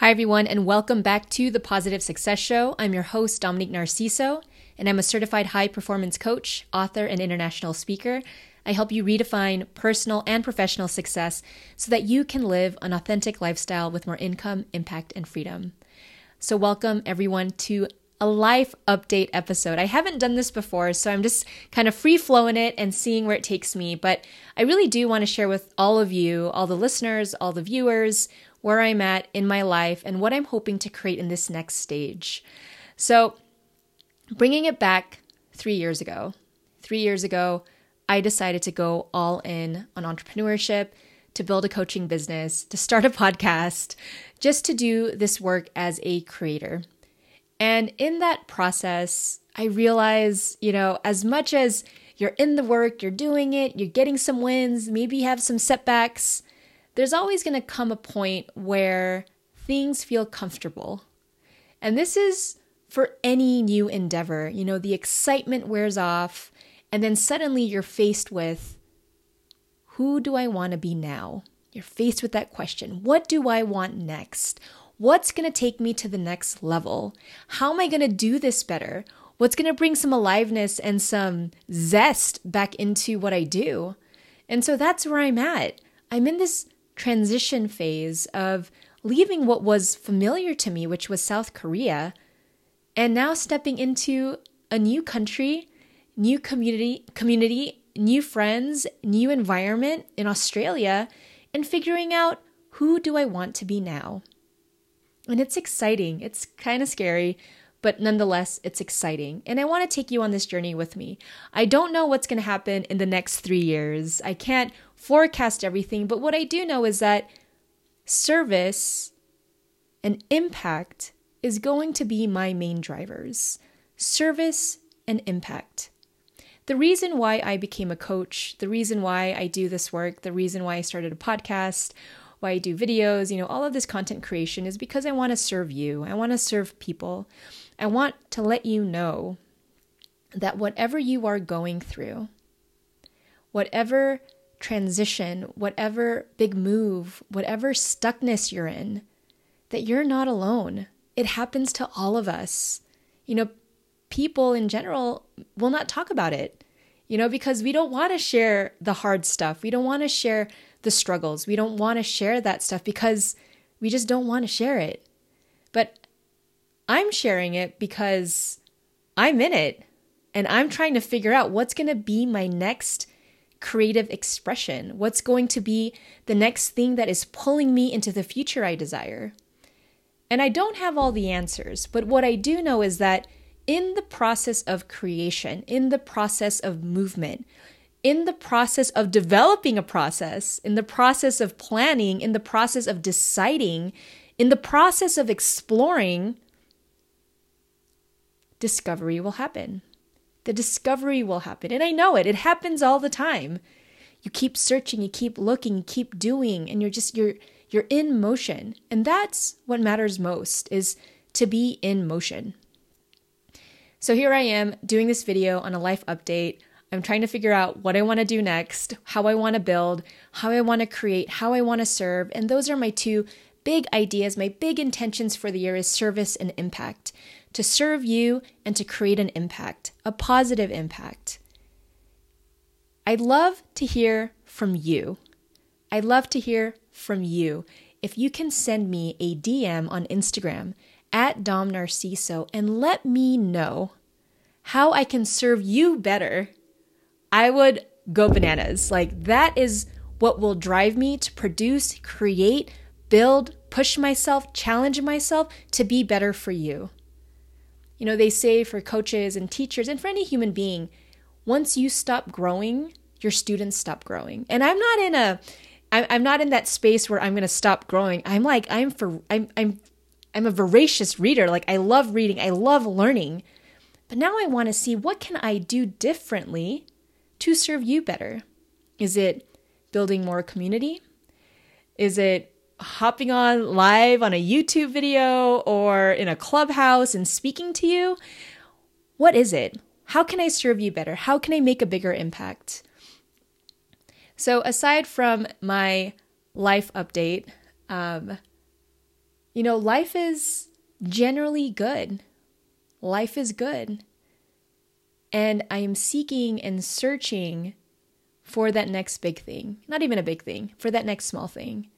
Hi, everyone, and welcome back to the Positive Success Show. I'm your host, Dominique Narciso, and I'm a certified high performance coach, author, and international speaker. I help you redefine personal and professional success so that you can live an authentic lifestyle with more income, impact, and freedom. So, welcome everyone to a life update episode. I haven't done this before, so I'm just kind of free flowing it and seeing where it takes me. But I really do want to share with all of you, all the listeners, all the viewers, where I'm at in my life and what I'm hoping to create in this next stage. So, bringing it back three years ago, three years ago, I decided to go all in on entrepreneurship, to build a coaching business, to start a podcast, just to do this work as a creator. And in that process, I realize, you know, as much as you're in the work, you're doing it, you're getting some wins, maybe you have some setbacks, there's always going to come a point where things feel comfortable. And this is for any new endeavor. You know, the excitement wears off, and then suddenly you're faced with who do I want to be now? You're faced with that question. What do I want next? What's going to take me to the next level? How am I going to do this better? What's going to bring some aliveness and some zest back into what I do? And so that's where I'm at. I'm in this transition phase of leaving what was familiar to me, which was South Korea, and now stepping into a new country, new community, community, new friends, new environment in Australia, and figuring out who do I want to be now. And it's exciting. It's kind of scary, but nonetheless, it's exciting. And I want to take you on this journey with me. I don't know what's going to happen in the next three years. I can't forecast everything, but what I do know is that service and impact is going to be my main drivers. Service and impact. The reason why I became a coach, the reason why I do this work, the reason why I started a podcast, why I do videos, you know, all of this content creation is because I want to serve you. I want to serve people. I want to let you know that whatever you are going through, whatever transition, whatever big move, whatever stuckness you're in, that you're not alone. It happens to all of us. You know, people in general will not talk about it, you know, because we don't want to share the hard stuff. We don't want to share the struggles. We don't want to share that stuff because we just don't want to share it. But I'm sharing it because I'm in it and I'm trying to figure out what's going to be my next creative expression? What's going to be the next thing that is pulling me into the future I desire? And I don't have all the answers, but what I do know is that in the process of creation, in the process of movement, in the process of developing a process, in the process of planning, in the process of deciding, in the process of exploring, discovery will happen the discovery will happen. And I know it, it happens all the time. You keep searching, you keep looking, you keep doing, and you're just, you're, you're in motion. And that's what matters most is to be in motion. So here I am doing this video on a life update. I'm trying to figure out what I want to do next, how I want to build, how I want to create, how I want to serve. And those are my two big ideas, my big intentions for the year is service and impact to serve you and to create an impact, a positive impact. I'd love to hear from you. I'd love to hear from you. If you can send me a DM on Instagram at Dom Narciso and let me know how I can serve you better, I would go bananas. Like, that is what will drive me to produce, create, build, push myself, challenge myself to be better for you. You know, they say for coaches and teachers and for any human being, once you stop growing, your students stop growing. And I'm not in a I'm not in that space where I'm going to stop growing. I'm like I'm for I'm I'm I'm a voracious reader. Like I love reading. I love learning. But now I want to see what can I do differently to serve you better? Is it building more community? Is it hopping on live on a YouTube video or in a clubhouse and speaking to you? What is it? How can I serve you better? How can I make a bigger impact? So, aside from my life update, um, you know, life is generally good. Life is good. And I am seeking and searching for that next big thing. Not even a big thing, for that next small thing.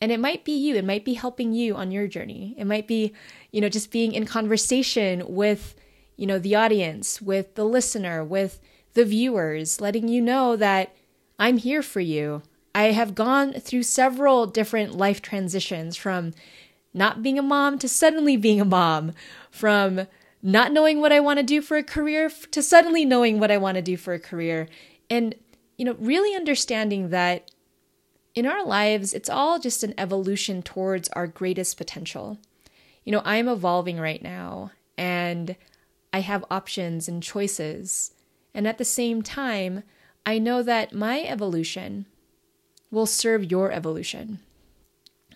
And it might be you, it might be helping you on your journey. It might be, you know, just being in conversation with, you know, the audience, with the listener, with the viewers, letting you know that I'm here for you. I have gone through several different life transitions from not being a mom to suddenly being a mom, from not knowing what I want to do for a career to suddenly knowing what I want to do for a career. And, you know, really understanding that in our lives, it's all just an evolution towards our greatest potential. You know, I'm evolving right now and I have options and choices. And at the same time, I know that my evolution will serve your evolution.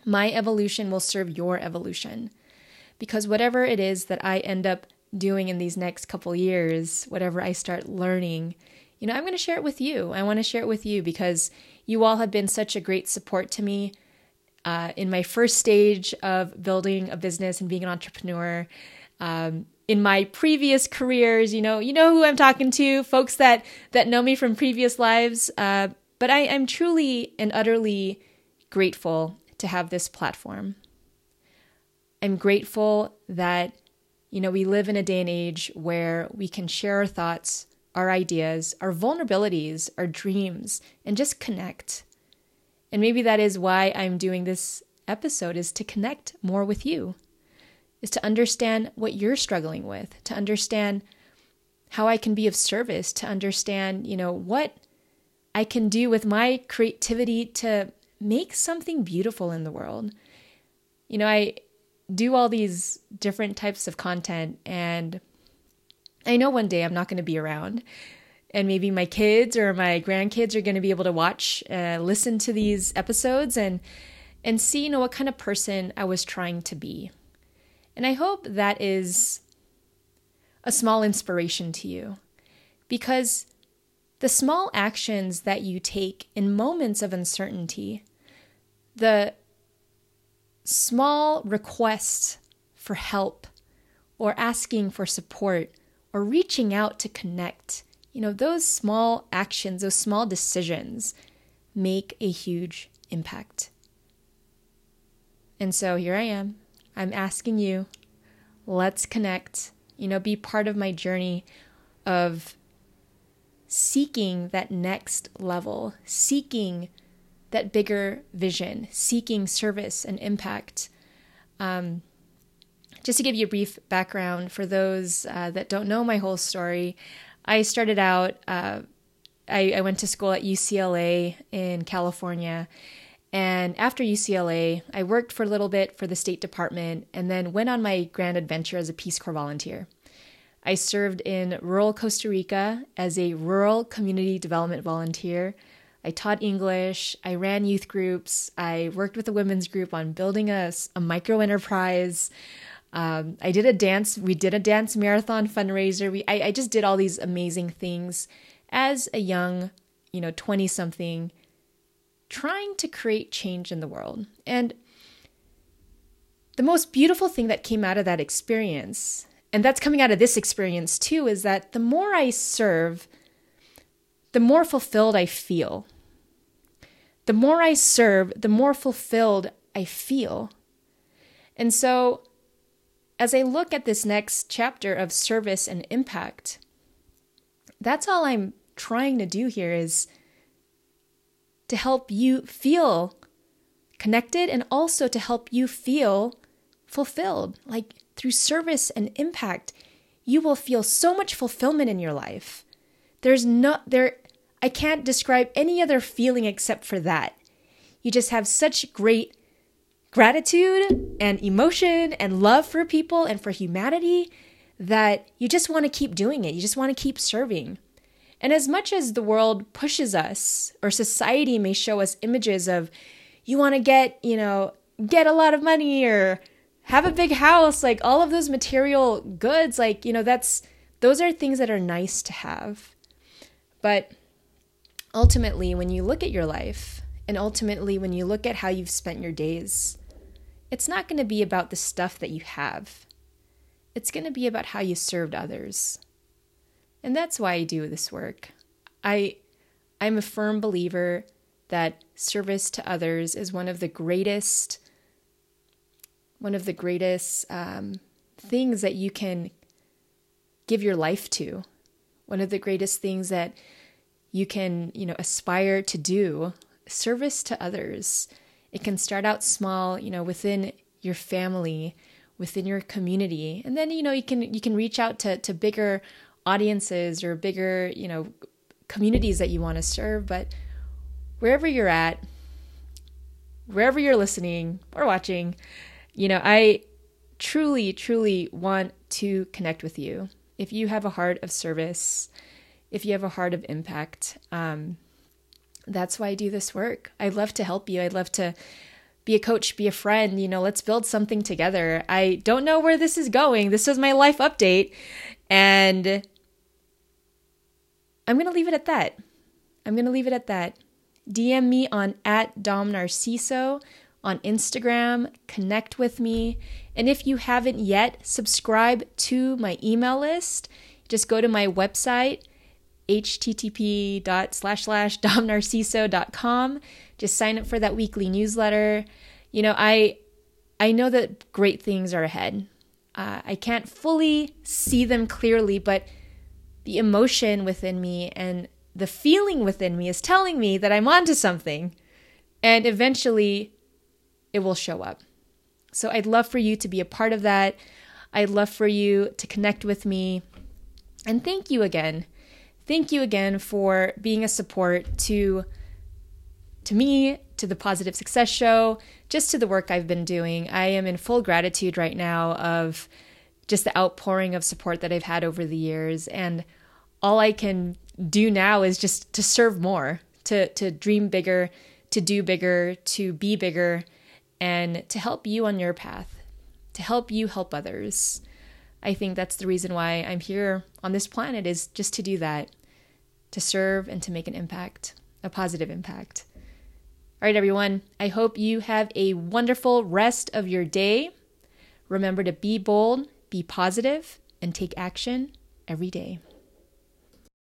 My evolution will serve your evolution. Because whatever it is that I end up doing in these next couple years, whatever I start learning, you know, I'm going to share it with you. I want to share it with you because you all have been such a great support to me uh, in my first stage of building a business and being an entrepreneur. Um, in my previous careers, you know, you know who I'm talking to, folks that that know me from previous lives. Uh, but I, I'm truly and utterly grateful to have this platform. I'm grateful that, you know, we live in a day and age where we can share our thoughts, our ideas, our vulnerabilities, our dreams, and just connect. And maybe that is why I'm doing this episode is to connect more with you. Is to understand what you're struggling with, to understand how I can be of service, to understand, you know, what I can do with my creativity to make something beautiful in the world. You know, I do all these different types of content, and I know one day I'm not going to be around. And maybe my kids or my grandkids are going to be able to watch, uh, listen to these episodes, and and see, you know, what kind of person I was trying to be. And I hope that is a small inspiration to you, because the small actions that you take in moments of uncertainty, the small requests for help or asking for support or reaching out to connect, you know, those small actions, those small decisions make a huge impact. And so here I am. I'm asking you, let's connect, you know, be part of my journey of seeking that next level, seeking that bigger vision, seeking service and impact. Um, just to give you a brief background for those uh, that don't know my whole story, I started out, uh, I, I went to school at UCLA in California. And after UCLA, I worked for a little bit for the State Department and then went on my grand adventure as a Peace Corps volunteer. I served in rural Costa Rica as a rural community development volunteer. I taught English, I ran youth groups, I worked with a women's group on building a, a micro enterprise. Um, I did a dance, we did a dance marathon fundraiser. We, I, I just did all these amazing things as a young, you know, 20 something, trying to create change in the world. And the most beautiful thing that came out of that experience and that's coming out of this experience too, is that the more I serve, the more fulfilled I feel. The more I serve, the more fulfilled I feel. And so, as I look at this next chapter of service and impact, that's all I'm trying to do here is to help you feel connected and also to help you feel fulfilled. Like through service and impact, you will feel so much fulfillment in your life. There's no there I can't describe any other feeling except for that. You just have such great gratitude and emotion and love for people and for humanity that you just want to keep doing it. You just want to keep serving. And as much as the world pushes us or society may show us images of you want to get, you know, get a lot of money or have a big house, like all of those material goods, like, you know, that's those are things that are nice to have. But ultimately, when you look at your life, and ultimately when you look at how you've spent your days, it's not going to be about the stuff that you have. It's going to be about how you served others. And that's why I do this work. I I'm a firm believer that service to others is one of the greatest one of the greatest um, things that you can give your life to one of the greatest things that you can you know aspire to do service to others it can start out small you know within your family within your community. And then you know you can you can reach out to to bigger audiences or bigger you know communities that you want to serve. But wherever you're at wherever you're listening or watching you know i truly truly want to connect with you. If you have a heart of service, if you have a heart of impact, um, that's why I do this work. I'd love to help you. I'd love to be a coach, be a friend. You know, let's build something together. I don't know where this is going. This was my life update. And I'm going to leave it at that. I'm going to leave it at that. DM me on at Dom Narciso on Instagram, connect with me. And if you haven't yet, subscribe to my email list. Just go to my website, http dot slash slash domnarciso.com. Just sign up for that weekly newsletter. You know, I I know that great things are ahead. Uh, I can't fully see them clearly, but the emotion within me and the feeling within me is telling me that I'm onto something. And eventually, it will show up. So I'd love for you to be a part of that. I'd love for you to connect with me. And thank you again. Thank you again for being a support to to me, to the Positive Success Show, just to the work I've been doing. I am in full gratitude right now of just the outpouring of support that I've had over the years and all I can do now is just to serve more, to to dream bigger, to do bigger, to be bigger and to help you on your path, to help you help others. I think that's the reason why I'm here on this planet is just to do that, to serve and to make an impact, a positive impact. All right, everyone, I hope you have a wonderful rest of your day. Remember to be bold, be positive, and take action every day.